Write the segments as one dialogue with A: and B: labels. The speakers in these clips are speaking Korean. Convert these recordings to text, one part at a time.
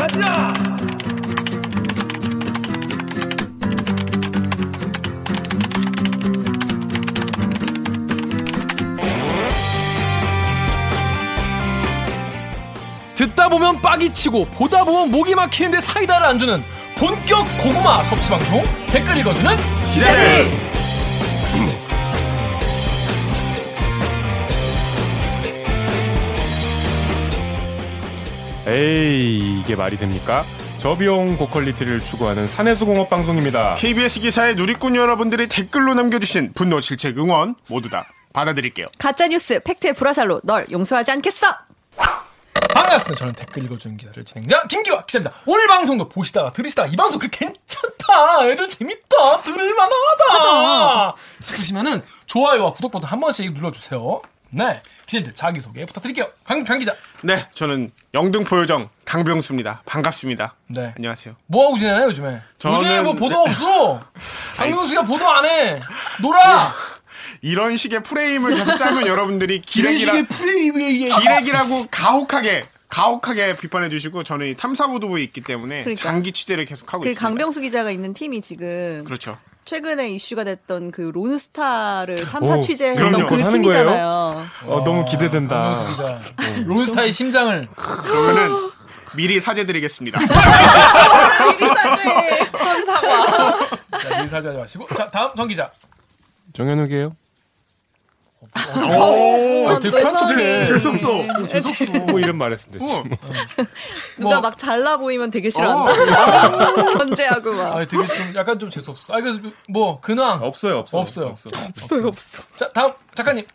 A: 가자. 듣다 보면 빡이 치고 보다 보면 목이 막히는데 사이다를 안 주는 본격 고구마 섭취 방송 댓글 읽어주는 기자들.
B: 에이 이게 말이 됩니까? 저비용 고quality를 추구하는 가내수공업 방송입니다.
C: KBS 기사의 누리꾼 여러분들이 댓글로 남겨주신 분노, 질책, 응원 모두 다 받아드릴게요.
D: 가짜 뉴스 fact의 불화살로 널 용서하지 않겠어.
A: 반갑습니다. 저는 댓글 읽어주는 기자들 진행자 김기화 기자입니다. 오늘 방송도 보시다가 들으시다가 이 방송 그 괜찮다, 애들 재밌다, 들을만하다 싶으시면은 좋아요와 구독 버튼 한 번씩 눌러주세요. 네, 기자님들 자기 소개 부탁드릴게요. 강, 강 기자.
C: 네, 저는 영등포 요정 강병수입니다. 반갑습니다.
A: 네.
C: 안녕하세요.
A: 뭐 하고 지내나요 요즘에?
C: 저는-
A: 요즘에 뭐 보도 없어. 강명수가 보도 안 해. 놀아.
C: 이런 식의 프레임을 계속 짜면 여러분들이 기레기라,
A: 이런 식의 프리미어
C: 기레기라고 가혹하게 가혹하게 비판해 주시고 저는 이 탐사보도부에 있기 때문에
D: 그러니까.
C: 장기 취재를 계속하고
D: 그
C: 있습니다.
D: 강병수 기자가 있는 팀이 지금
C: 그렇죠.
D: 최근에 이슈가 됐던 그 론스타를 탐사
B: 오,
D: 취재했던.
C: 그
D: 팀이잖아요.
B: 어, 너무 기대된다.
A: 강명수 기자. 론스타의 심장을
C: 그러면은 미리 사죄드리겠습니다.
D: 비사죄 선사과.
A: 자, 미사하지 마시고 자 다음 정 기자.
B: 정현욱이에요?
C: 오,
D: 어,
A: 되게
D: 세상에.
A: 깜짝이야.
C: 재수없어.
A: 재수없어.
B: 뭐 이런 말했으면 됐지. 뭐.
D: 누가
A: 뭐-
D: 막 잘나 보이면 되게 싫어한다. 견제하고 막.
A: 아, 되게 좀 약간 좀 재수 없어. 아, 그래서 뭐 근황
B: 없어요, 없어요.
A: 없어요.
B: 없어.
D: 없어요, 없어.
A: 자, 다음 작가님.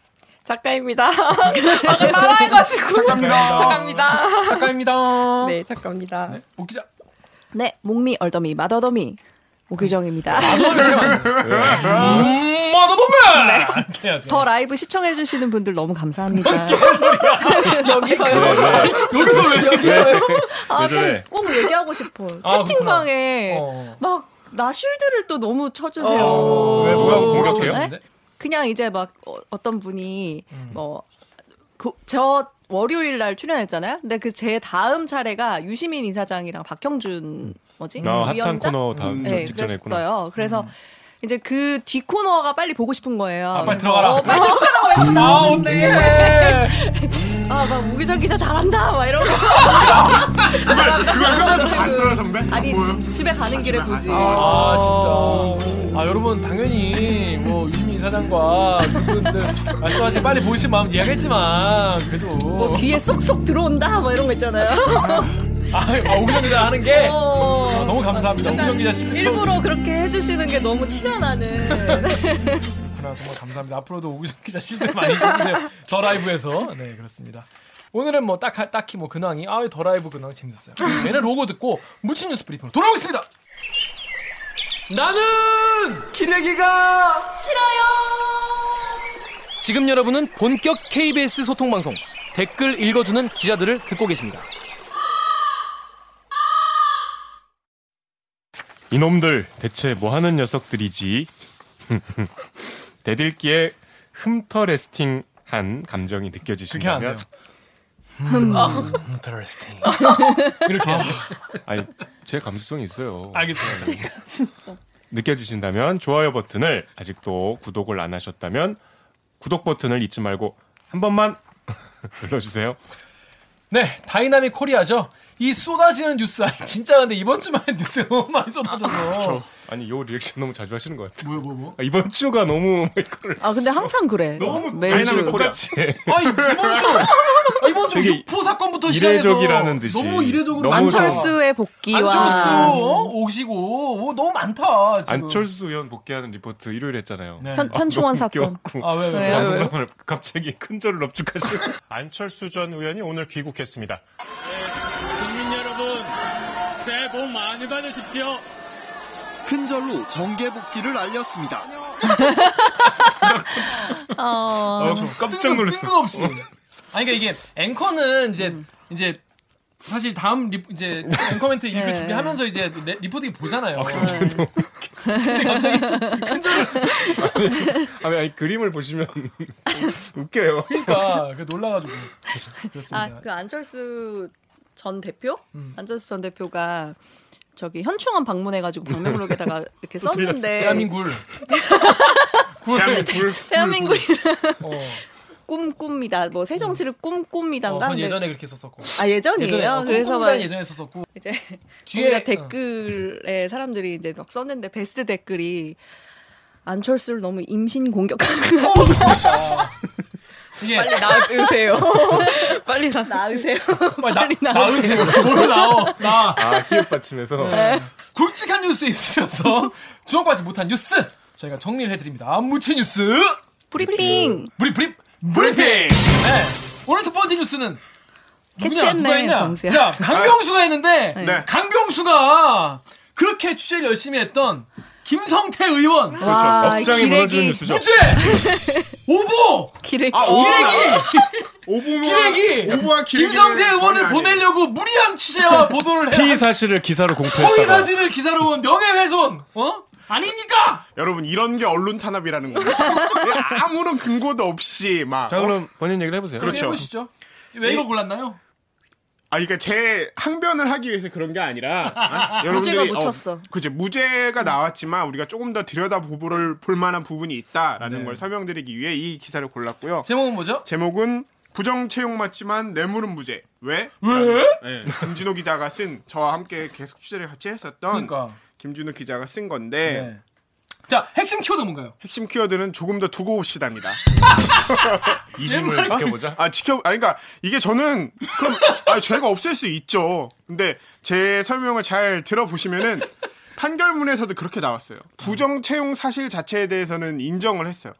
E: 작가입니다. 아까 따라해가지고.
C: 작가입니다.
E: 작가입니다.
A: 작가입니다.
E: 네, 작가입니다.
A: 오 기자.
D: 네, 목미, 얼더미, 맛얼더미. 오규정입니다.
A: 음, 맞아 도매. 해야죠.
D: 더 라이브 시청해주시는 분들 너무 감사합니다.
E: 여기서요.
B: 네,
A: 여기서 왜 여기서요?
D: 아? 꼭 얘기하고 싶어.
A: 아,
D: 채팅방에
A: 어.
D: 막 나 쉴드를 또 너무 쳐주세요.
A: 왜 뭐야
B: 공격해요?
D: 네? 그냥 이제 막 어, 떤 분이 뭐저 월요일 날 출연했잖아요. 근데 그 제 다음 차례가 유시민 이사장이랑 박형준 뭐지?
B: 나 핫한? 코너 다
D: 네,
B: 직전에 했구나.
D: 그랬어요. 그래서 이제 그 뒤 코너가 빨리 보고 싶은 거예요.
A: 아, 빨리 들어가라.
D: 어, 빨리 들어가라고 했어.
A: 아, 어떡해.
D: 아, 막 우기정 기자 잘한다. 막 이러고.
C: 그걸 써서 봤어요, 선배?
D: 아니? 지- 집에 가는 길에 보지.
A: 아, 진짜. 아, 여러분, 당연히, 뭐, 사장과 그분들 말씀하신 빨리 보이신 마음 이해하겠지만, 그래도.
D: 뭐 귀에 쏙쏙 들어온다. 뭐 이런 거 있잖아요.
A: 아, 아, 오기정 기자 하는 게.
D: 어.
A: 아, 너무 감사합니다. 오기정 기자 처음
D: 일부러 그렇게 해주시는 게 너무 티가 나는.
A: 그렇구나. 정말 감사합니다. 앞으로도 오기정 기자 실드 많이 해주세요. 더 라이브에서. 네, 그렇습니다. 오늘은 뭐 딱, 딱히 뭐 근황이, 아, 더 라이브 근황 재밌었어요. 얘는 로고 듣고 무친 뉴스 브리핑으로 돌아오겠습니다. 나는 기레기가 싫어요. 지금 여러분은 본격 KBS 소통 방송 댓글 읽어주는 기자들을 듣고 계십니다.
B: 이놈들 대체 뭐 하는 녀석들이지? 댓읽기에 흠터레스팅한 감정이 느껴지신다면
A: 돼요. Interesting. 이렇게 돼요.
B: 아니 제 감수성이 있어요.
A: 알겠어요.
B: 느껴지신다면 좋아요 버튼을 아직도 구독을 안 하셨다면 구독 버튼을 잊지 말고 한 번만 눌러주세요.
A: 네, 다이나믹 코리아죠. 이 쏟아지는 뉴스, 아니, 진짜 근데 이번 주만 뉴스가 너무 많이 쏟아져서.
B: 아니 요 리액션 너무 자주 하시는 것 같아요.
A: 뭐야, 뭐, 뭐.
B: 아, 이번 주가 너무 이거를
D: 아 근데 항상 그래.
C: 너무
D: 매주.
C: 다이나믹 코리아.
B: 똑같이
A: 아니, 이번 주! 아, 이번 주 육포 사건부터
B: 이례적이라는
A: 시작해서
B: 듯이.
A: 너무 이례적으로.
D: 안철수의 복귀와
A: 안철수 어? 오시고 어, 너무 많다 지금.
B: 안철수 의원 복귀하는 리포트 일요일 했잖아요.
A: 네.
D: 현, 현충원
B: 너무
D: 사건.
B: 웃겨갖고
A: 아, 왜, 왜?
D: 왜요?
A: 왜?
B: 방송을 갑자기 큰 절을 넙죽하시고 안철수 전 의원이 오늘 귀국했습니다.
F: 새해 복 많이 받으십시오.
G: 큰절로 정계 복귀를 알렸습니다.
D: 어,
B: 어, 저 깜짝 놀랐어.
A: 뜬금없이. 아니 그러니까 이게 앵커는 이제 이제 사실 다음 리, 이제 앵커 멘트 읽을
D: 네.
A: 준비하면서 이제 레, 리포팅 보잖아요. 근데 갑자기 큰 절을
B: 아니, 아니 그림을 보시면 웃겨요.
A: 그러니까 그 놀라가지고 그렇습니다.
D: 아, 그 안철수 전 대표?
A: 음.
D: 안철수 전 대표가 저기 현충원 방문해가지고 방명록에다가 이렇게 썼는데.
A: 대한민국
C: 대한민국
D: 대한민국이
A: 어,
D: 꿈꿉니다. 뭐 새 정치를
A: 어,
D: 꿈꿉니다인가?
A: 그건
D: 근데-
A: 예전에 그렇게 썼었고.
D: 아 예전이에요.
A: 예전에 어,
D: 그래서 막
A: 예전에 썼었고.
D: 이제
A: 뒤에
D: 뒤에
A: 어.
D: 댓글에 사람들이 이제 막 썼는데 베스트 댓글이 안철수를 너무 임신 공격하는 거
A: 이게
E: 빨리 나으세요. 빨리 나.
D: 나으세요.
A: 빨리 나, 나으세요. 뭘 나오
B: 나아 히읗 받침에서
A: 굵직한 뉴스 입수여서 주목받지 못한 뉴스 저희가 정리를 해드립니다. 무치 뉴스
D: 브리핑
A: 브리프립 브리핑. 네. 오늘 첫 번째 뉴스는 누구냐?
D: 캐치했네.
A: 자 강병수가 했는데
C: 네.
A: 강병수가 그렇게 취재를 열심히 했던 김성태 의원
D: 와
B: 업장이 무너지는
D: 기레기
B: 뉴스죠.
A: 무죄 오보
D: 기레기
C: 아, 오보.
A: 기레기
C: 오보와
A: 기레기
C: 오보와 기레기
A: 김성태 의원을 보내려고 무리한 취재와 보도를 해
B: 피의 사실을 기사로 공표했다가
A: 허위 사실을 기사로 명예훼손 어 아닙니까?
C: 여러분 이런 게 언론 탄압이라는 거예요. 아무런 근거도 없이
B: 막자
C: 어?
B: 그럼 본인 얘기를 해보세요.
C: 그렇죠.
A: 해보시죠. 왜 이거 골랐나요?
C: 아, 그러니까 제 항변을 하기 위해서 그런 게 아니라 아,
D: 무죄가
C: 여러분들이,
D: 묻혔어.
C: 어, 그죠 무죄가 나왔지만 우리가 조금 더 들여다 보볼 볼 만한 부분이 있다라는
A: 네.
C: 걸 설명드리기 위해 이 기사를 골랐고요.
A: 제목은 뭐죠?
C: 제목은 부정 채용 맞지만 뇌물은 무죄. 왜?
A: 왜?
C: 네, 김진호 기자가 쓴 저와 함께 계속 취재를 같이 했었던
A: 그러니까.
C: 김진호 기자가 쓴 건데
A: 네. 자, 핵심 키워드 뭔가요?
C: 핵심 키워드는 조금 더 두고 봅시다입니다.
B: 이심을 지켜보자.
C: 아 지켜 아니 그러니까 이게 저는 그럼 아 죄가 없을 수 있죠. 근데 제 설명을 잘 들어보시면은 판결문에서도 그렇게 나왔어요. 부정 채용 사실 자체에 대해서는 인정을 했어요.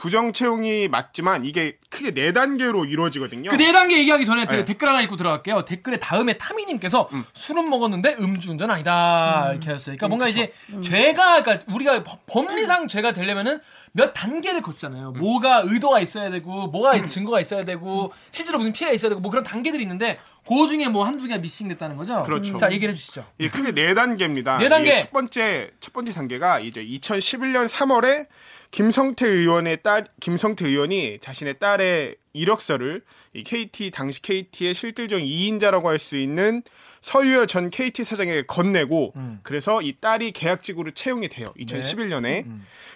C: 부정 채용이 맞지만 이게 크게 네 단계로 이루어지거든요.
A: 그 네 단계 얘기하기 전에 데-
C: 네.
A: 댓글 하나 읽고 들어갈게요. 댓글에 다음에 타미님께서 술은 먹었는데 음주운전 아니다 이렇게 하셨어요. 그러니까 뭔가 이제 죄가 그러니까 우리가 법- 법리상 죄가 되려면은 몇 단계를 거치잖아요. 뭐가 의도가 있어야 되고 뭐가 있- 증거가 있어야 되고 실제로 무슨 피해가 있어야 되고 뭐 그런 단계들이 있는데 그 중에 뭐 한두 개가 미싱됐다는 거죠.
C: 그렇죠.
A: 자 얘기를 해주시죠.
C: 이게 크게 네 단계입니다.
A: 네 단계.
C: 첫 번째 첫 번째 단계가 이제 2011년 3월에 김성태 의원의 딸 김성태 의원이 자신의 딸의 이력서를 이 KT 당시 KT의 실질적 2인자라고 할 수 있는 서유열 전 KT 사장에게 건네고
A: 음.
C: 그래서 이 딸이 계약직으로 채용이 돼요. 2011년에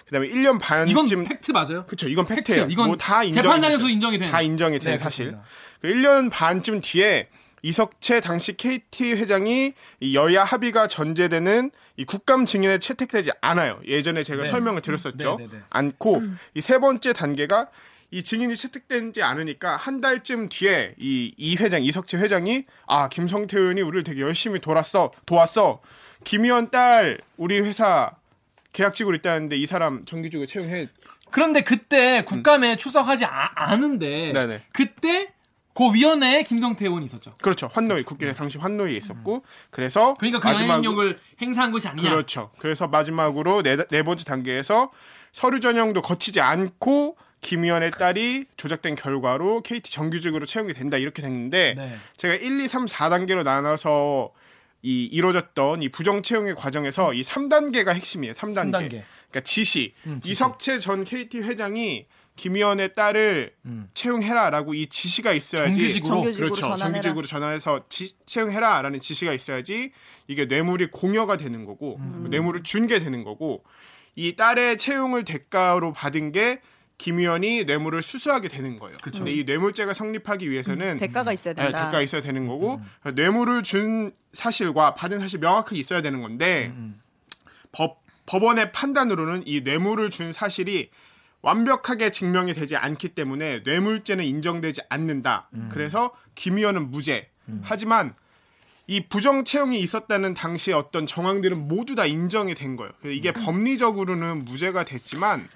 C: 그다음에 1년
A: 네. 이건
C: 반쯤
A: 팩트 맞아요?
C: 그렇죠. 이건 팩트예요.
A: 이건
C: 뭐다 인정이
A: 재판장에서. 인정이 된
C: 다 인정이 된
A: 네,
C: 사실.
A: 그
C: 1년 반쯤 뒤에 이석채 당시 KT 회장이 이 여야 합의가 전제되는 이 국감 증인에 채택되지 않아요. 예전에 제가
A: 네.
C: 설명을 드렸었죠.
A: 네, 네, 네.
C: 않고 이세 번째 단계가 이 증인이 채택되지 않으니까 한 달쯤 뒤에 이, 이 회장 이석채 회장이 아 김성태 의원이 우리를 되게 열심히 돌았어 도왔어 김 의원 딸 우리 회사 계약직으로 있다는데 이 사람 정규직으로 채용해
A: 그런데 그때 국감에 출석하지 아- 않은데
C: 네네.
A: 그때 그 위원회에 김성태 의원이 있었죠.
C: 그렇죠. 환노위 국회 당시 환노위에 있었고 그래서
A: 그러니까 그
C: 마지막
A: 영향력을 행사한 것이 아니냐.
C: 그렇죠. 그래서 마지막으로 네, 네 번째 단계에서 서류 전형도 거치지 않고 김 의원의 딸이 조작된 결과로 KT 정규직으로 채용이 된다 이렇게 됐는데
A: 네.
C: 제가 1, 2, 3, 4단계로 나눠서 이 이루어졌던 이 부정 채용의 과정에서 이 3단계가 핵심이에요. 3단계.
A: 삼 단계.
C: 그러니까 지시.
A: 음, 지시.
C: 이석채 전 KT 회장이 김 의원의 딸을 채용해라라고 이 지시가 있어야지
A: 음. 정규직으로?
D: 정규직으로
C: 그렇죠.
D: 전환해라.
C: 정규직으로 전환해서 지- 채용해라라는 지시가 있어야지 이게 뇌물이 공여가 되는 거고
A: 음.
C: 뇌물을 준 게 되는 거고 이 딸의 채용을 대가로 받은 게 김 의원이 뇌물을 수수하게 되는 거예요.
A: 그쵸.
C: 근데 이 뇌물죄가 성립하기 위해서는
D: 대가가 있어야
C: 네,
D: 된다.
C: 대가 있어야 되는 거고 뇌물을 준 사실과 받은 사실 명확하게 있어야 되는 건데 법 법원의 판단으로는 이 뇌물을 준 사실이 완벽하게 증명이 되지 않기 때문에 뇌물죄는 인정되지 않는다. 그래서 김 의원은 무죄. 하지만 이 부정 채용이 있었다는 당시의 어떤 정황들은 모두 다 인정이 된 거예요. 이게 법리적으로는 무죄가 됐지만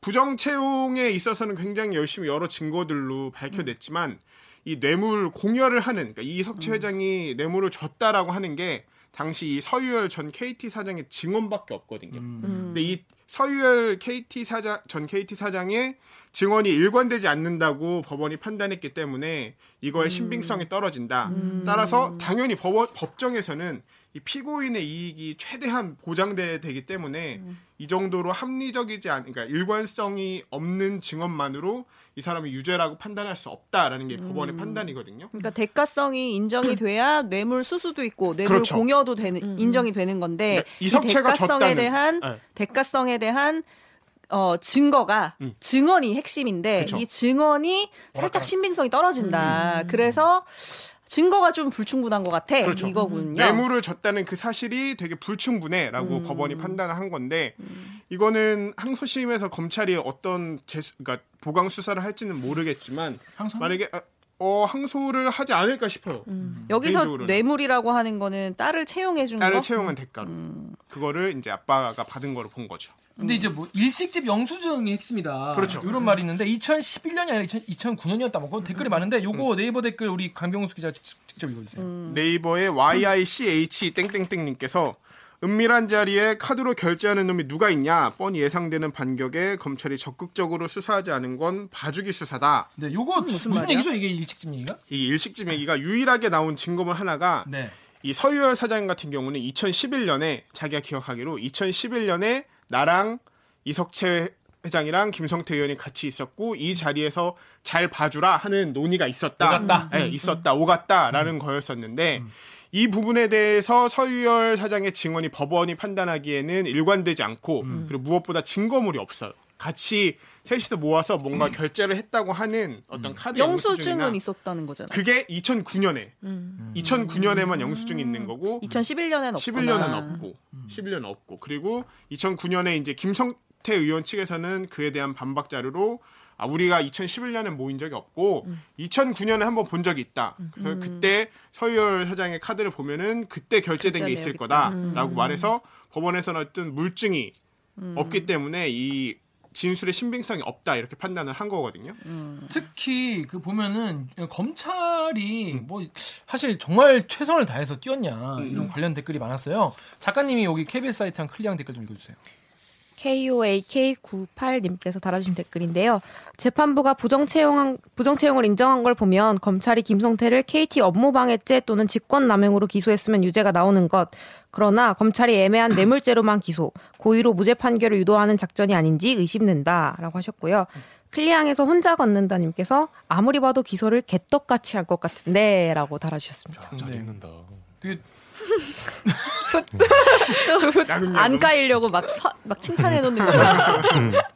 C: 부정 채용에 있어서는 굉장히 열심히 여러 증거들로 밝혀냈지만 이 뇌물 공여를 하는 그러니까 이석채 회장이 뇌물을 줬다라고 하는 게 당시 이 서유열 전 KT 사장의 증언밖에 없거든요. 근데 이 서유열 KT 사장 전 KT 사장의 증언이 일관되지 않는다고 법원이 판단했기 때문에 이거의 신빙성이 떨어진다. 따라서 당연히 법원, 법정에서는 이 피고인의 이익이 최대한 보장돼야 되기 때문에 이 정도로 합리적이지 않, 그러니까 일관성이 없는 증언만으로 이 사람이 유죄라고 판단할 수 없다라는 게 법원의 판단이거든요.
D: 그러니까 대가성이 인정이 돼야 뇌물 수수도 있고 뇌물
C: 그렇죠.
D: 공여도 되는 인정이 되는 건데
C: 네, 이석채가
D: 대가성에
C: 졌다는-
D: 대한
C: 네.
D: 대가성에 대한 어 증거가 증언이 핵심인데
C: 음. 그쵸.
D: 이 증언이 살짝 신빙성이 떨어진다. 그래서 증거가 좀 불충분한 것 같아.
C: 음. 그렇죠.
D: 이거군요.
C: 뇌물을 줬다는 그 사실이 되게 불충분해라고
D: 음.
C: 법원이 판단을 한 건데 이거는 항소심에서 검찰이 어떤 재수, 그러니까 보강 수사를 할지는 모르겠지만
A: 항소는?
C: 만약에 아, 어 항소를 하지 않을까 싶어요.
D: 여기서
C: 개인적으로는.
D: 뇌물이라고 하는 거는 딸을 채용해 준
C: 딸을
D: 거.
C: 채용한 대가로 그거를 이제 아빠가 받은 거로 본 거죠.
A: 근데 이제 뭐 일식집 영수증이 핵심이다.
C: 그렇죠.
A: 이런 말이 있는데 2011년이 아니라 2000, 2009년이었다. 뭐 그건 댓글이 많은데 요거 네이버 댓글 우리 강병수 기자가 직접, 직접 읽어주세요.
C: 네이버의 YICH 땡땡땡 님께서 은밀한 자리에 카드로 결제하는 놈이 누가 있냐 뻔히 예상되는 반격에 검찰이 적극적으로 수사하지 않은 건 봐주기 수사다.
A: 네, 요거 무슨,
D: 말이야?
A: 얘기죠? 이게 일식집 얘기가?
C: 이 일식집 얘기가 유일하게 나온 증거물 하나가
A: 네.
C: 이 서유열 사장 같은 경우는 2011년에 자기가 기억하기로 2011년에 나랑 이석채 회장이랑 김성태 의원이 같이 있었고 이 자리에서 잘 봐주라 하는 논의가 있었다.
A: 오갔다.
C: 네, 있었다. 오갔다라는 거였었는데 이 부분에 대해서 서유열 사장의 증언이 법원이 판단하기에는 일관되지 않고 그리고 무엇보다 증거물이 없어요. 같이 셋이서 모아서 뭔가 결제를 했다고 하는 어떤 카드 영수증이나
D: 영수증은 있었다는 거잖아.
C: 그게 2009년에 2009년에만 영수증이 있는 거고
D: 2011년에는 없구나.
C: 11년은 없고 11년은 없고. 그리고 2009년에 이제 김성태 의원 측에서는 그에 대한 반박 자료로 아 우리가 2011년에 모인 적이 없고 2009년에 한번 본 적이 있다. 그래서 그때 서유열 사장의 카드를 보면은 그때 결제된 게 있을 거다라고 말해서 법원에서는 어떤 물증이 없기 때문에 이 진술의 신빙성이 없다 이렇게 판단을 한 거거든요.
A: 특히 그 보면은 검찰이 뭐 사실 정말 최선을 다해서 뛰었냐 이런 관련 댓글이 많았어요. 작가님이 여기 KBS 사이트 한 클리앙 댓글 좀 읽어주세요.
E: KOAK98님께서 달아주신 댓글인데요. 재판부가 부정 채용한 부정 채용을 인정한 걸 보면 검찰이 김성태를 KT 업무방해죄 또는 직권남용으로 기소했으면 유죄가 나오는 것. 그러나 검찰이 애매한 뇌물죄로만 기소, 고의로 무죄 판결을 유도하는 작전이 아닌지 의심된다 라고 하셨고요. 클리앙에서 혼자 걷는다님께서 아무리 봐도 기소를 개떡같이 할 것 같은데 라고 달아주셨습니다.
B: 잘
A: 네.
B: 읽는다.
A: 되게.
D: 안 까이려고 막, 서- 막 칭찬해 놓는 거야.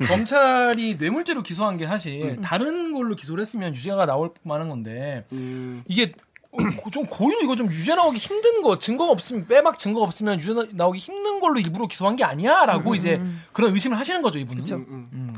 A: 검찰이 뇌물죄로 기소한 게 사실 다른 걸로 기소를 했으면 유죄가 나올 만한 건데
C: 음,
A: 이게 어, 좀 고의로 이거 좀 유죄 나오기 힘든 거 증거가 없으면 빼박 증거 없으면 유죄 나- 나오기 힘든 걸로 일부러 기소한 게 아니야라고 이제 그런 의심을 하시는 거죠 이분은.
C: 음.
A: 음.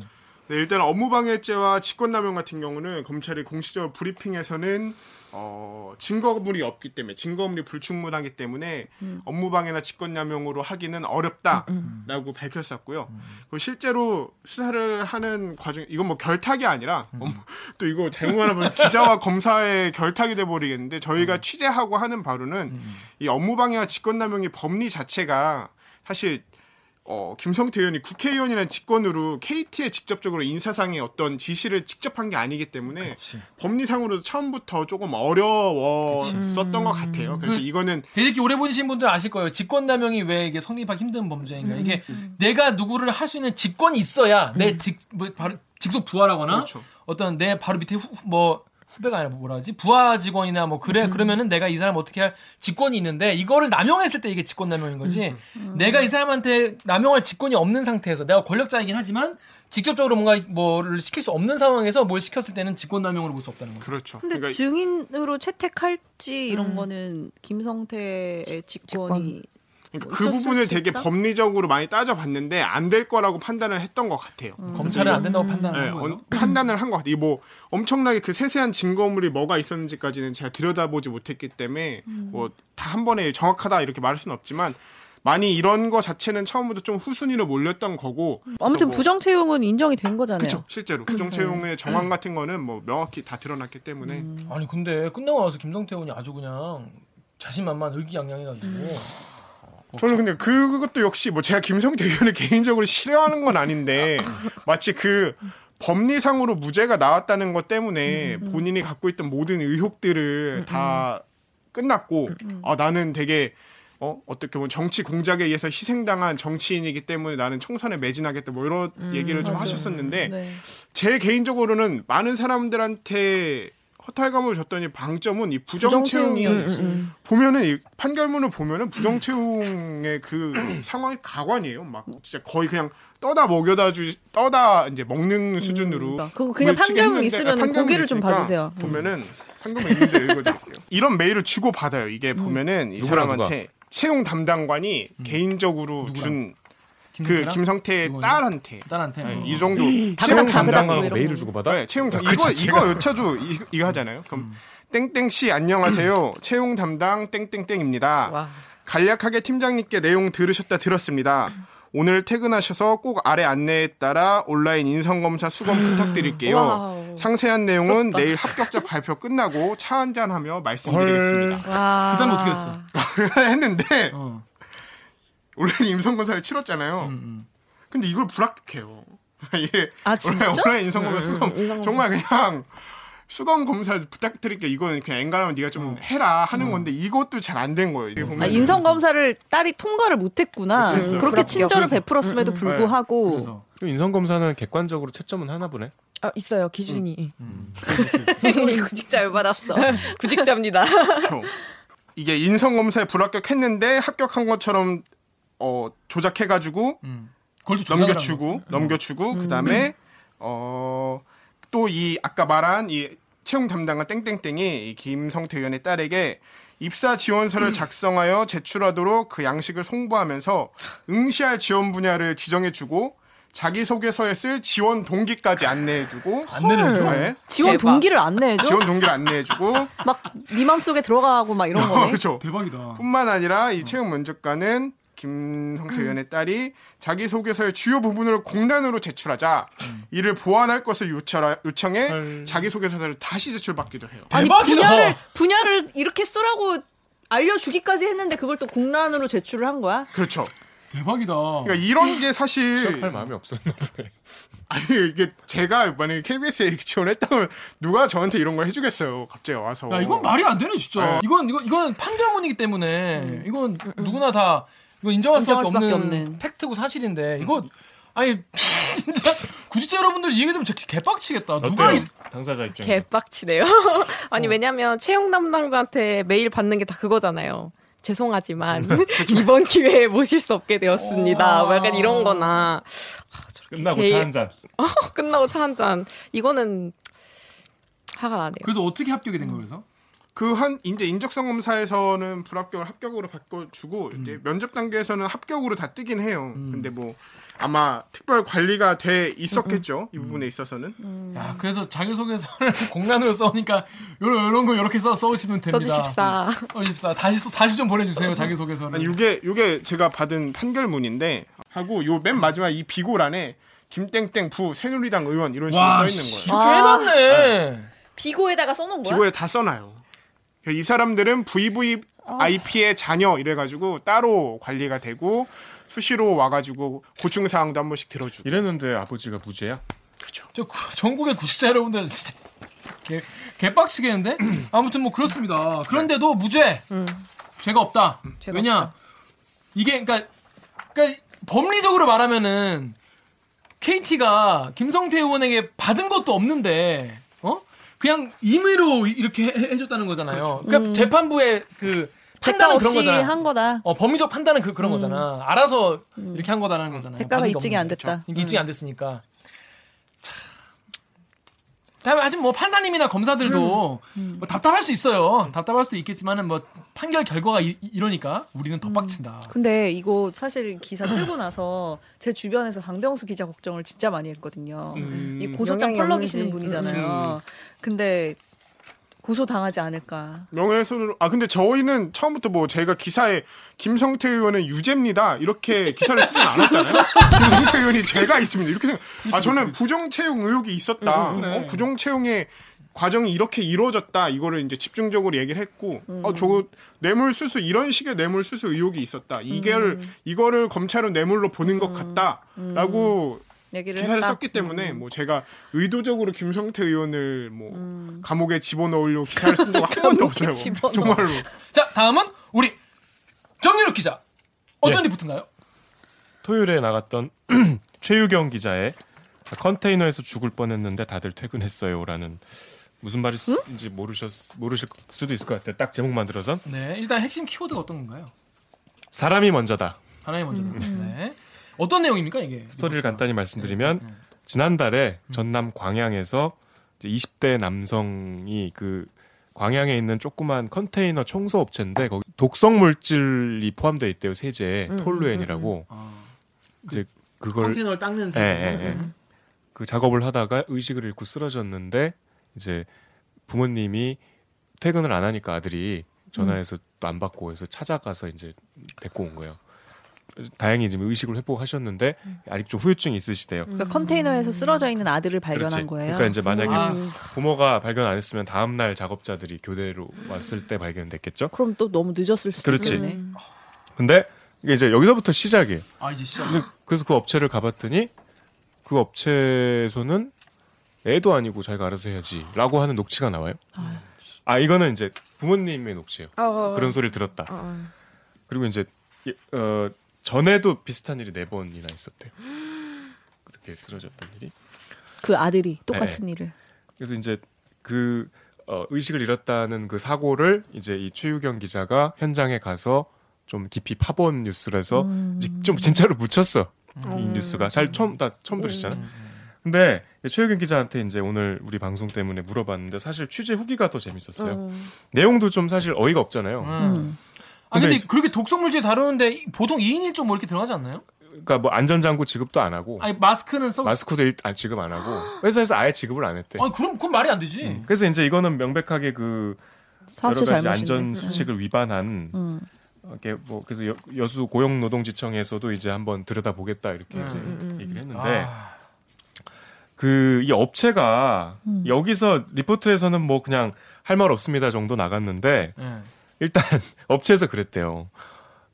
C: 네, 일단 업무방해죄와 직권남용 같은 경우는 검찰이 공식적으로 브리핑에서는 어, 증거물이 없기 때문에 증거물이 불충분하기 때문에 업무방해나 직권남용으로 하기는 어렵다라고 밝혔었고요. 그리고 실제로 수사를 하는 과정 이건 뭐 결탁이 아니라 업무- 또 이거 잘못 말하면 기자와 검사의 결탁이 돼 버리겠는데 저희가 취재하고 하는 바로는 이 업무방해와 직권남용의 법리 자체가 사실 어, 김성태 의원이 국회의원이라는 직권으로 KT에 직접적으로 인사상의 어떤 지시를 직접 한 게 아니기 때문에
A: 그치.
C: 법리상으로도 처음부터 조금 어려웠었던 것 같아요. 그래서
A: 그-
C: 이거는
A: 되게 오래 보신 분들 아실 거예요. 직권남용이 왜 이게 성립하기 힘든 범죄인가? 이게 내가 누구를 할 수 있는 직권이 있어야 내 직 뭐 바로 직속 부하라거나
C: 그렇죠.
A: 어떤 내 바로 밑에 후, 뭐 후배가 아니라 뭐라 하지 부하 직원이나 뭐 그래 그러면은 내가 이 사람 어떻게 할 직권이 있는데 이거를 남용했을 때 이게 직권 남용인 거지. 내가 이 사람한테 남용할 직권이 없는 상태에서 내가 권력자이긴 하지만 직접적으로 뭔가 뭐를 시킬 수 없는 상황에서 뭘 시켰을 때는 직권남용으로 볼 수 없다는 거죠.
C: 그렇죠.
D: 근데
C: 그러니까
D: 증인으로 채택할지 이런 거는 김성태의 직권이
C: 그러니까 뭐그 부분을
D: 수
C: 되게
D: 있다?
C: 법리적으로 많이 따져봤는데 안 될 거라고 판단을 했던 것 같아요.
A: 검찰은 안 된다고 판단하는
C: 네,
A: 거예요.
C: 어, 판단을 한 것 같아요. 이뭐 엄청나게 그 세세한 증거물이 뭐가 있었는지까지는 제가 들여다보지 못했기 때문에 뭐다 한 번에 정확하다 이렇게 말할 수는 없지만 많이 이런 거 자체는 처음부터 좀 후순위로 몰렸던 거고
D: 아무튼
C: 뭐-
D: 부정 채용은 인정이 된 거잖아요.
C: 그렇죠. 실제로 부정 채용의 정황 같은 거는 뭐 명확히 다 드러났기 때문에
A: 아니 근데 끝나고 나서 김성태 의원이 아주 그냥 자신만만 의기양양해가지고
C: 저는 근데 그것도 역시 뭐 제가 김성태 의원을 개인적으로 싫어하는 건 아닌데 마치 그 법리상으로 무죄가 나왔다는 것 때문에 본인이 갖고 있던 모든 의혹들을 다 끝났고 아 나는 되게 어 어떻게 보면 정치 공작에 의해서 희생당한 정치인이기 때문에 나는 총선에 매진하겠다 뭐 이런 얘기를 좀 하셨었는데
D: 네.
C: 제 개인적으로는 많은 사람들한테 허탈감을 줬더니 방점은 이 부정 채용이
D: 부정채용이었지.
C: 보면은 이 판결문을 보면은 부정 채용의 그 상황이 가관이에요. 막 진짜 거의 그냥 떠다 먹여다 주 떠다 이제 먹는 수준으로
D: 그거 그냥 판결문
C: 했는데,
D: 있으면
C: 아, 판결문
D: 고개를 좀 봐주세요.
C: 보면은 판결문 있는데 읽어드릴게요. 이런 메일을 주고 받아요. 이게 보면은 이
B: 누구랑
C: 사람한테 채용 담당관이 개인적으로 준그
A: 김성 태랑?
C: 김성태의? 딸한테
A: 딸한테.
C: 네,
A: 어.
C: 이 정도
D: 담당,
C: 채용
D: 담당
C: 담당하고
B: 메일을
D: 거.
B: 주고 받아?
C: 네, 채용
B: 담그
C: 이거. 이거 여차도 이, 이거 하잖아요. 그럼 땡땡 씨 안녕하세요. 채용 담당 땡땡땡입니다.
E: 와.
C: 간략하게 팀장님께 내용 들으셨다 들었습니다. 오늘 퇴근하셔서 꼭 아래 안내에 따라 온라인 인성검사 수검 부탁드릴게요.
D: 와우.
C: 상세한 내용은 내일 합격자 발표 끝나고 차 한잔하며 말씀드리겠습니다.
E: 와.
A: 그다음에 어떻게 했어?
C: 했는데
A: 어.
C: 온라인 인성검사를 치렀잖아요.
A: 음, 음.
C: 근데 이걸 불합격해요. 이게
D: 아, 진짜?
C: 온라인 인성검사 수검 정말 그냥 수검 검사 부탁드릴게 이거는 그냥 엔간하면 네가 좀 해라 하는 건데 이것도 잘 안 된 거예요. 이게
D: 아, 인성 검사를 딸이 통과를 못했구나.
C: 못했어요.
D: 그렇게. 친절을 베풀었음에도 불구하고
A: 그래서
B: 인성 검사는 객관적으로 채점은 하나 보네.
E: 아, 있어요. 기준이.
D: 구직자 열받았어.
E: 구직자입니다.
C: 그렇죠. 이게 인성 검사에 불합격했는데 합격한 것처럼 어 조작해가지고
A: 음.
C: 넘겨주고
A: 거.
C: 넘겨주고 그다음에 어 또 이 아까 말한 이 채용 담당관 땡땡땡이 이 김성태 의원의 딸에게 입사 지원서를 작성하여 제출하도록 그 양식을 송부하면서 응시할 지원 분야를 지정해주고 자기소개서에 쓸 지원 동기까지 안내해주고
A: 안내를 해줘.
C: 네.
D: 지원
E: 대박.
D: 동기를 안내해줘?
C: 지원 동기를 안내해주고
D: 막네 맘속에 들어가고 막 이런 거네.
C: 그렇죠.
A: 대박이다.
C: 뿐만 아니라 이 채용 면접관은 김성태 의원의 딸이 자기소개서의 주요 부분을 공단으로 제출하자 이를 보완할 것을 요청하, 요청해
B: 헐.
C: 자기소개서를 다시 제출받기도 해요.
D: 아니
A: 대박이다.
D: 분야를 분야를 이렇게 쓰라고 알려주기까지 했는데 그걸 또 공란으로 제출을 한 거야?
C: 그렇죠.
A: 대박이다.
C: 그러니까 이런 게 사실
B: 취업할 마음이 없었나 보네.
C: 아니 이게 제가 만약에 KBS에 이렇게 지원했다면 누가 저한테 이런 걸 해주겠어요. 갑자기 와서.
A: 야 이건 말이 안 되네 진짜.
C: 네.
A: 이건 이건 이건 판결문이기 때문에 이건 누구나 다 이거 인정할 수밖에
D: 인정할 수밖에
A: 없는,
D: 없는.
A: 팩트고 사실인데 이거 아니 진짜 구직자 여러분들 이 얘기 들으면 진짜 개빡치겠다. 누가
B: 어때요?
A: 이-
B: 당사자 입장.
E: 개빡치네요. 아니 왜냐면 채용 담당자한테 메일 받는 게 다 그거잖아요. 죄송하지만 이번 기회에 모실 수 없게 되었습니다. 뭐 약간 이런 거나
B: 끝나고
E: 개-
B: 차한 잔.
E: 끝나고 차 한 잔. 이거는 화가 나네요.
A: 그래서 어떻게 합격이 된 거예요? 그래서
C: 그 한 이제 인적성 검사에서는 불합격을 합격으로 바꿔주고 이제 면접 단계에서는 합격으로 다 뜨긴 해요. 근데 뭐 아마 특별 관리가 돼 있었겠죠 이 부분에 있어서는.
A: 야 그래서 자기 소개서를 공란으로 써니까 요런 요런 거 이렇게 써 써오시면 됩니다.
E: 써주십사.
A: 써주십사. 다시 써- 다시 좀 보내주세요 자기 소개서를.
C: 아니 요게 요게 제가 받은 판결문인데 하고 요 맨 마지막 이 비고란에 김땡땡 부 새누리당 의원 이런 식으로
A: 와
C: 써 있는
A: 씨,
C: 거예요.
A: 이렇게
D: 와.
A: 해놨네.
D: 비고에다가 써놓은 거야?
C: 비고에 다 써놔요. 이 사람들은 VVIP의 자녀 이래가지고 따로 관리가 되고 수시로 와가지고 고충 사항도 한 번씩 들어주고.
B: 이랬는데 아버지가 무죄야?
A: 저 구- 전국의 구식자 여러분들 진짜 개, 개빡치겠는데? 아무튼 뭐 그렇습니다. 그런데도 무죄. 죄가 없다.
E: 죄가
A: 왜냐?
E: 없다.
A: 이게 그러니까 그러니까 법리적으로 말하면은 KT가 김성태 의원에게 받은 것도 없는데 어? 그냥 임의로 이렇게 해, 줬다는 거잖아요. 그러니까
D: 음.
A: 재판부의 그 판단은 그런
D: 없이
A: 거잖아.
D: 한 거다.
A: 어, 법리적 판단은 그, 그런 거잖아. 알아서 이렇게 한 거다라는 거잖아요.
D: 대가가 입증이 안. 됐다.
A: 이게 입증이 안 됐으니까. 참. 다음에 아직 뭐 판사님이나 검사들도 뭐 답답할 수 있어요. 답답할 수도 있겠지만은 뭐 판결 결과가 이, 러니까 우리는 더 빡친다.
D: 근데 이거 사실 기사 쓰고 나서 제 주변에서 강병수 기자 걱정을 진짜 많이 했거든요.
C: 음.
D: 이 고소장 펄럭이시는. 분이잖아요. 근데 고소 당하지 않을까.
C: 명예훼손으로 아 근데 저희는 처음부터 뭐 제가 기사에 김성태 의원은 유죄입니다 이렇게 기사를 쓰진 않았잖아요. 김성태 의원이 죄가 있습니다 이렇게 생각. 아 저는 부정 채용 의혹이 있었다.
A: 음, 그래.
C: 어, 부정 채용의 과정이 이렇게 이루어졌다 이거를 이제 집중적으로 얘기를 했고 어 저거 뇌물 수수 이런 식의 뇌물 수수 의혹이 있었다. 이걸 이거를 검찰은 뇌물로 보는 것 같다라고
D: 얘기를
C: 기사를
D: 했다.
C: 썼기 때문에 뭐 제가 의도적으로 김성태 의원을 뭐 감옥에 집어넣으려고 기사를 쓴 적은 한 번도 없어요.
D: 집어넣어.
C: 정말로.
A: 자, 다음은 우리 정유럽 기자 어떤
B: 예.
A: 리포트인가요?
B: 토요일에 나갔던 최유경 기자의 컨테이너에서 죽을 뻔했는데 다들 퇴근했어요라는 무슨 말인지 모르셨 모르실 수도 있을 것 같아요. 딱 제목만 들어선
A: 네, 일단 핵심 키워드가 어떤 건가요?
B: 사람이 먼저다.
A: 하나의 먼저. 네. 어떤 내용입니까 이게?
B: 스토리를? 간단히 말씀드리면 지난달에 전남 광양에서 이제 20대 남성이 그 광양에 있는 조그만 컨테이너 청소 업체인데 거기 독성 물질이 포함되어 있대요 세제에 톨루엔이라고
A: 아,
B: 이제 그걸
A: 컨테이너를 닦는
B: 예,
A: 세제.
B: 예, 예. 그 작업을 하다가 의식을 잃고 쓰러졌는데 이제 부모님이 퇴근을 안 하니까 아들이 전화해서 또안 받고 해서 찾아가서 이제 데리고 온 거예요. 다행히 지금 의식을 회복하셨는데 아직 좀 후유증이 있으시대요.
D: 그러니까 컨테이너에서 쓰러져 있는 아들을 발견한
B: 그렇지.
D: 거예요.
B: 그러니까 이제 만약에
A: 아.
B: 부모가 발견 안 했으면 다음 날 작업자들이 교대로 왔을 때 발견됐겠죠.
D: 그럼 또 너무 늦었을 수도
B: 그렇지.
D: 있네.
B: 근데 이게 이제 여기서부터 시작이에요.
A: 아 이제 시작.
B: 그래서 그 업체를 가봤더니 그 업체에서는 애도 아니고 자기가 알아서 해야지라고 하는 녹취가 나와요. 아 이거는 이제 부모님의 녹취예요.
E: 어,
B: 그런 소리를 들었다.
E: 어, 어.
B: 그리고 이제 예, 어, 전에도 비슷한 일이 네 번이나 있었대요. 그렇게 쓰러졌던 일이.
D: 그 아들이 똑같은 일을.
B: 그래서 이제 그 어, 의식을 잃었다는 그 사고를 이제 이 최유경 기자가 현장에 가서 좀 깊이 파본 뉴스라서 좀 진짜로 묻혔어 이 뉴스가 잘 처음 다 처음 들으시잖아. 근데 최유경 기자한테 이제 오늘 우리 방송 때문에 물어봤는데 사실 취재 후기가 더 재밌었어요. 내용도 좀 사실 어이가 없잖아요.
A: 음. 아 근데
B: 근데
A: 그렇게 독성 물질 다루는데 이- 보통 2인 1조 뭐 이렇게 들어가지 않나요?
B: 그러니까 뭐 안전장구 지급도 안 하고
A: 아니 마스크는 써.
B: 마스크도 일, 아, 지급 안 하고 회사에서 아예 지급을 안 했대.
A: 아니 그럼 그건 말이 안 되지.
B: 음. 그래서 이제 이거는 명백하게 그 여러 가지
D: 잘못인데.
B: 안전 수칙을 위반한
D: 음.
B: 이렇게 뭐 그래서 여, 여수 고용노동지청에서도 이제 한번 들여다 보겠다 이렇게 이제 얘기를 했는데
A: 아,
B: 그이 업체가
D: 음.
B: 여기서 리포트에서는 뭐 그냥 할 말 없습니다 정도 나갔는데
A: 예.
B: 일단 업체에서 그랬대요.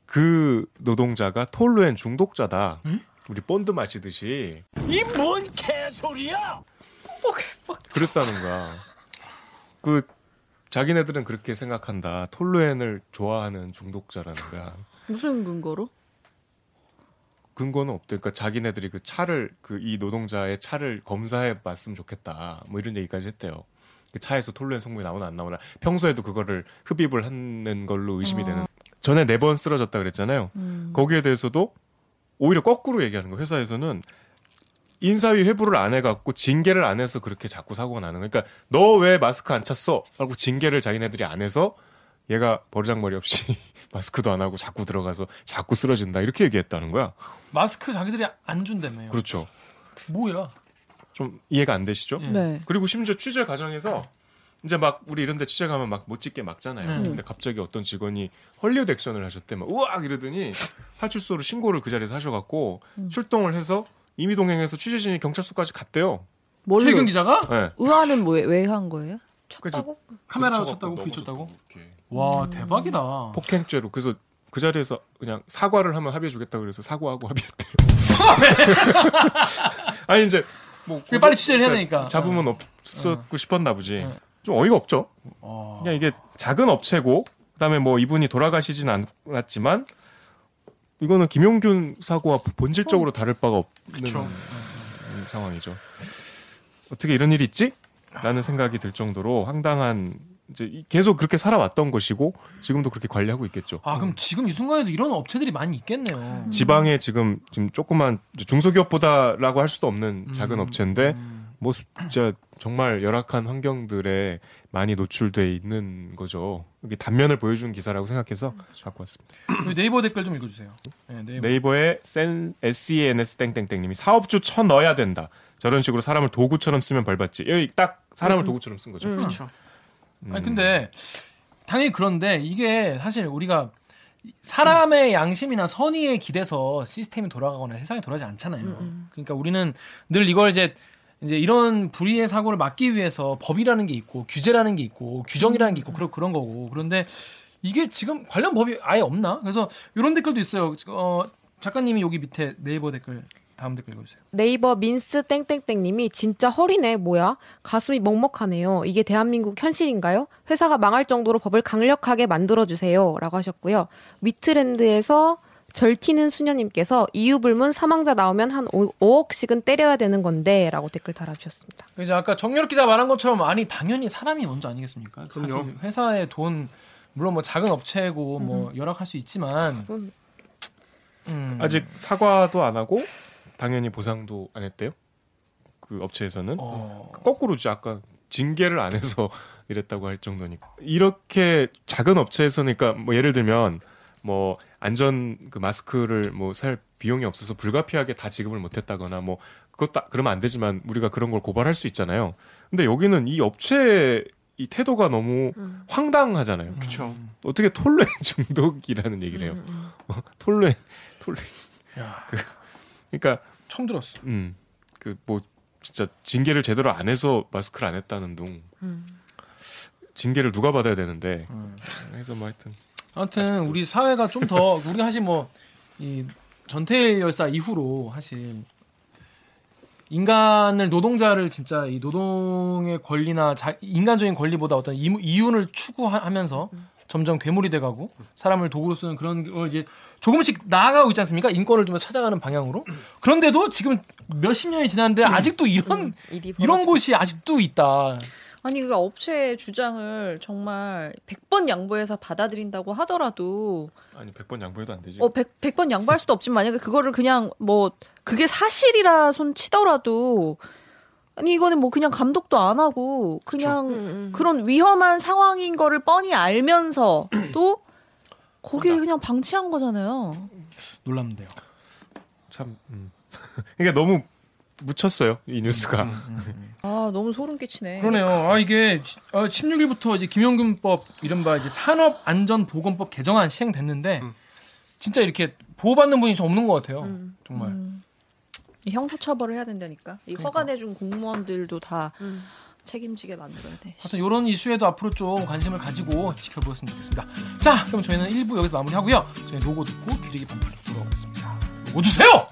B: 그 노동자가 톨루엔 중독자다. 우리 본드 마시듯이
F: 이 뭔 개소리야!
B: 그랬다는 거야. 그 자기네들은 그렇게 생각한다. 톨루엔을 좋아하는 중독자라는 거야.
D: 무슨 근거로?
B: 근거는 없대. 그러니까 자기네들이 그 차를 그 이 노동자의 차를 검사해 봤으면 좋겠다. 뭐 이런 얘기까지 했대요. 그 차에서 톨루엔 성분이 나오나 안 나오나 평소에도 그거를 흡입을 하는 걸로 의심이 되는. 전에 네 번 쓰러졌다 그랬잖아요. 거기에 대해서도 오히려 거꾸로 얘기하는 거. 회사에서는 인사위 회부를 안 해갖고 징계를 안 해서 그렇게 자꾸 사고가 나는 거니까 그러니까 너 왜 마스크 안 찼어? 하고 징계를 자기네들이 안 해서 얘가 버르장머리 없이 마스크도 안 하고 자꾸 들어가서 자꾸 쓰러진다 이렇게 얘기했다는 거야.
A: 마스크 자기들이 안 준다며요.
B: 그렇죠.
A: 뭐야?
B: 좀 이해가 안 되시죠?
A: 예.
D: 네.
B: 그리고 심지어 취재 과정에서 이제 막 우리 이런 데 취재 가면 막 못 찍게 막잖아요.
A: 음.
B: 근데 갑자기 어떤 직원이 헐리우드 액션을 하셨대. 막 우악 이러더니 파출소로 신고를 그 자리에서 하셔 갖고 출동을 해서 임의동행해서 취재진이 경찰서까지 갔대요.
D: 뭘로?
A: 최경 기자가
B: 네.
D: 의아는 왜한 거예요?
A: 카메라 쳤다고
B: 넘어졌다고
A: 부딪혔다고?
B: 이렇게.
A: 와 대박이다.
B: 폭행죄로 그래서 그 자리에서 그냥 사과를 하면 합의해 주겠다 그래서 사과하고 합의했대요. 아니 이제 뭐
A: 그게 빨리 취재를 해야
B: 그러니까
A: 되니까.
B: 잡으면 없었고 싶었나 보지. 좀 어이가 없죠.
A: 어.
B: 그냥 이게 작은 업체고 그다음에 뭐 이분이 돌아가시진 않았지만 이거는 김용균 사고와 본질적으로 다를 바가 없는
A: 그쵸.
B: 음, 상황이죠. 어떻게 이런 일이 있지? 라는 생각이 들 정도로 황당한 이제 이- 계속 그렇게 살아왔던 것이고 지금도 그렇게 관리하고 있겠죠.
A: 아 그럼 지금 이 순간에도 이런 업체들이 많이 있겠네요.
B: 지방에 지금 지금 조그만 중소기업보다라고 할 수도 없는 작은
A: 음,
B: 업체인데
A: 음.
B: 뭐 수- 진짜 정말 열악한 환경들에 많이 노출돼 있는 거죠. 이게 단면을 보여준 기사라고 생각해서 갖고 왔습니다.
A: 여기 네이버 댓글 좀 읽어주세요. 네, 네이버.
B: 네이버의 센 SENS 땡땡땡님이 사업주 쳐 넣어야 된다. 저런 식으로 사람을 도구처럼 쓰면 벌받지. 여기 딱 사람을 도구처럼 쓴 거죠.
C: 그렇죠.
A: 아니 근데 당연히 그런데 이게 사실 우리가 사람의 양심이나 선의에 기대서 시스템이 돌아가거나 세상이 돌아가지 않잖아요. 그러니까 우리는 늘 이걸 이제 이제 이런 불의의 사고를 막기 위해서 법이라는 게 있고 규제라는 게 있고 규정이라는 게 있고 그런 그런 거고 그런데 이게 지금 관련 법이 아예 없나? 그래서 이런 댓글도 있어요. 어, 작가님이 여기 밑에 네이버 댓글 다음 댓글 읽어주세요.
E: 네이버 민스 땡땡땡님이 진짜 허리네 뭐야 가슴이 먹먹하네요 이게 대한민국 현실인가요 회사가 망할 정도로 법을 강력하게 만들어주세요라고 하셨고요 위트랜드에서 절티는 수녀님께서 이유 불문 사망자 나오면 한 5, 5억씩은 때려야 되는 건데라고 댓글 달아주셨습니다
A: 이제 아까 정렬 기자 말한 것처럼 아니 당연히 사람이 먼저 아니겠습니까?
C: 그럼요.
A: 사실 회사의 돈 물론 뭐 작은 업체고 뭐 열악할 수 있지만
E: 음.
A: 음.
B: 아직 사과도 안 하고 당연히 보상도 안 했대요. 그 업체에서는
A: 어.
B: 거꾸로지 아까 징계를 안 해서 이랬다고 할 정도니까 이렇게 작은 업체에서는 그러니까 뭐 예를 들면 뭐 안전 그 마스크를 뭐 살 비용이 없어서 불가피하게 다 지급을 못했다거나 뭐 그것도 그러면 안 되지만 우리가 그런 걸 고발할 수 있잖아요. 근데 여기는 이 업체 이 태도가 너무 황당하잖아요.
C: 그렇죠.
B: 어떻게 톨루엔 중독이라는 얘기를 해요. 어, 톨루엔 톨루엔
A: 야,
B: 그러니까
A: 처음 들었어.
B: 음. 그 뭐 진짜 징계를 제대로 안 해서 마스크를 안 했다는 둥. 징계를 누가 받아야 되는데. 그래서 뭐 하여튼
A: 아무튼 우리 사회가 좀 더 우리가 사실 뭐 이 전태일 열사 이후로 사실 인간을 노동자를 진짜 이 노동의 권리나 자, 인간적인 권리보다 어떤 이윤을 추구하면서 점점 괴물이 돼가고 사람을 도구로 쓰는 그런 걸 이제 조금씩 나아가고 있지 않습니까? 인권을 좀더 찾아가는 방향으로. 그런데도 지금 몇십 년이 지났는데 아직도 이런
D: 일이
A: 이런 곳이 아직도 있다.
D: 아니 그니까 업체의 주장을 정말 100번 양보해서 받아들인다고 하더라도
B: 아니 100번 양보해도 안 되지.
D: 어 100, 100번 양보할 수도 없지만 만약에 그거를 그냥 뭐 그게 사실이라 손 치더라도 아니 이거는 뭐 그냥 감독도 안 하고 그냥 그런 위험한 상황인 거를 뻔히 알면서 또 거기에 그냥 방치한 거잖아요.
A: 놀랍는데요.
B: 참 음. 그러니까 너무 묻혔어요. 이 뉴스가.
D: 아 너무 소름 끼치네.
A: 그러네요. 아 이게 16일부터 이제 김용균법 이른바 이제 산업안전보건법 개정안 시행됐는데 진짜 이렇게 보호받는 분이 좀 없는 것 같아요. 정말.
D: 이 형사처벌을 해야 된다니까. 이 허가 내준 공무원들도 다 책임지게 만들어야 돼.
A: 하여튼 이런 이슈에도 앞으로 좀 관심을 가지고 지켜보았으면 좋겠습니다. 자, 그럼 저희는 1부 여기서 마무리하고요. 저희 로고 듣고 기르기 반팔로 돌아오겠습니다. 로고 주세요!